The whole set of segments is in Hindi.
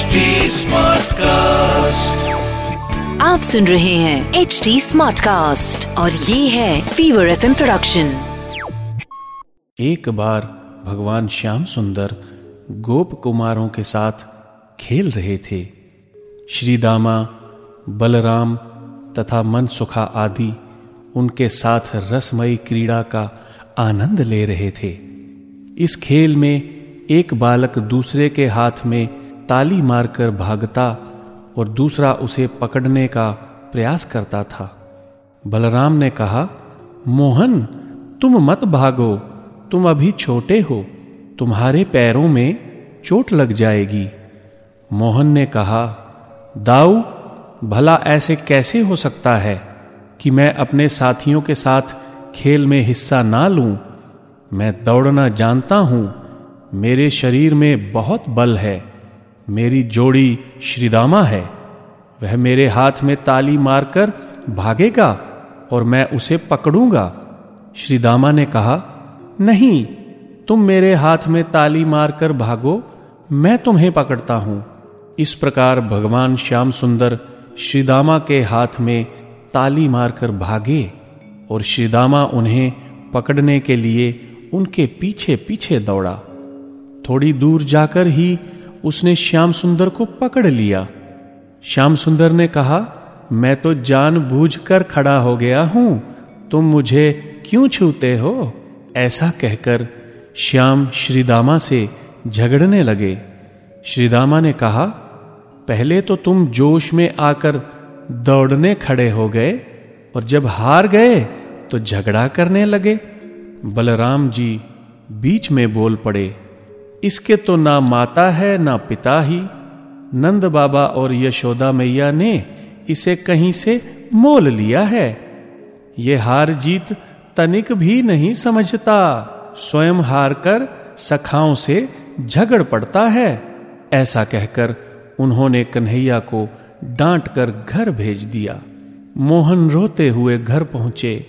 HD Smartcast. आप सुन रहे हैं एच डी स्मार्ट कास्ट और ये है फीवर एफ़ प्रोडक्शन एक बार भगवान श्याम सुंदर गोप कुमारों के साथ खेल रहे थे। श्री दामा बलराम तथा मनसुखा आदि उनके साथ रसमयी क्रीड़ा का आनंद ले रहे थे। इस खेल में एक बालक दूसरे के हाथ में ताली मारकर भागता और दूसरा उसे पकड़ने का प्रयास करता था। बलराम ने कहा, मोहन, तुम मत भागो। तुम अभी छोटे हो। तुम्हारे पैरों में चोट लग जाएगी। मोहन ने कहा, दाऊ, भला ऐसे कैसे हो सकता है कि मैं अपने साथियों के साथ खेल में हिस्सा ना लूँ? मैं दौड़ना जानता हूँ। मेरे शरीर में बहुत बल है। मेरी जोड़ी श्रीदामा है। वह मेरे हाथ में ताली मारकर भागेगा और मैं उसे पकड़ूँगा। श्रीदामा ने कहा, नहीं, तुम मेरे हाथ में ताली मारकर भागो, मैं तुम्हें पकड़ता हूँ। इस प्रकार भगवान श्याम सुंदर श्रीदामा के हाथ में ताली मारकर भागे और श्रीदामा उन्हें पकड़ने के लिए उनके पीछे पीछे दौड़ा। थोड़ी दूर जाकर ही उसने श्याम सुंदर को पकड़ लिया। श्याम सुंदर ने कहा, मैं तो जान बूझ कर खड़ा हो गया हूँ। तुम मुझे क्यों छूते हो? ऐसा कहकर श्याम श्रीदामा से झगड़ने लगे। श्रीदामा ने कहा, पहले तो तुम जोश में आकर दौड़ने खड़े हो गए और जब हार गए तो झगड़ा करने लगे। बलराम जी बीच में बोल पड़े। इसके तो ना माता है, ना पिता ही। नंद बाबा और यशोदा मैया ने इसे कहीं से मोल लिया है। ये हार जीत तनिक भी नहीं समझता। स्वयं हार कर सखाओं से झगड़ पड़ता है। ऐसा कहकर उन्होंने कन्हैया को डांट कर घर भेज दिया। मोहन रोते हुए घर पहुँचे।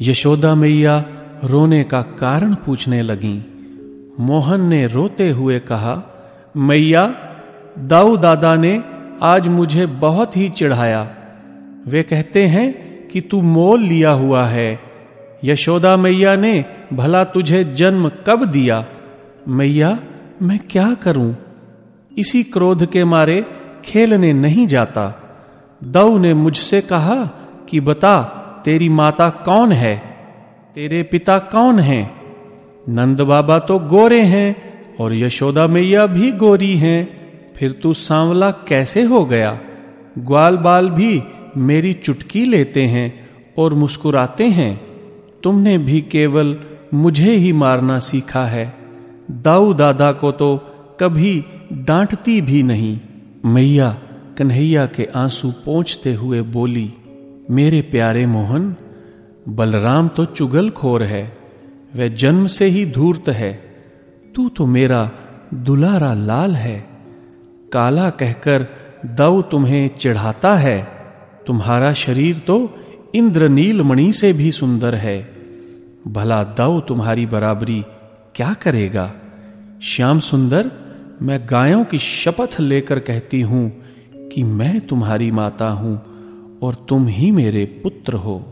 यशोदा मैया रोने का कारण पूछने लगीं। मोहन ने रोते हुए कहा, मैया दाऊ दादा ने आज मुझे बहुत ही चिढ़ाया। वे कहते हैं कि तू मोल लिया हुआ है। यशोदा मैया ने भला तुझे जन्म कब दिया? मैया, मैं क्या करूँ? इसी क्रोध के मारे खेलने नहीं जाता। दऊ ने मुझसे कहा कि बता, तेरी माता कौन है? तेरे पिता कौन हैं? नंद बाबा तो गोरे हैं और यशोदा मैया भी गोरी हैं। फिर तू सांवला कैसे हो गया? ग्वाल बाल भी मेरी चुटकी लेते हैं और मुस्कुराते हैं। तुमने भी केवल मुझे ही मारना सीखा है। दाऊ दादा को तो कभी डांटती भी नहीं। मैया कन्हैया के आँसू पोंछते हुए बोली, मेरे प्यारे मोहन, बलराम तो चुगल खोर है। वह जन्म से ही धूर्त है। तू तो मेरा दुलारा लाल है। काला कहकर दव तुम्हें चिढ़ाता है। तुम्हारा शरीर तो इंद्रनील मणि से भी सुंदर है। भला दव तुम्हारी बराबरी क्या करेगा? श्याम सुंदर, मैं गायों की शपथ लेकर कहती हूँ कि मैं तुम्हारी माता हूँ और तुम ही मेरे पुत्र हो।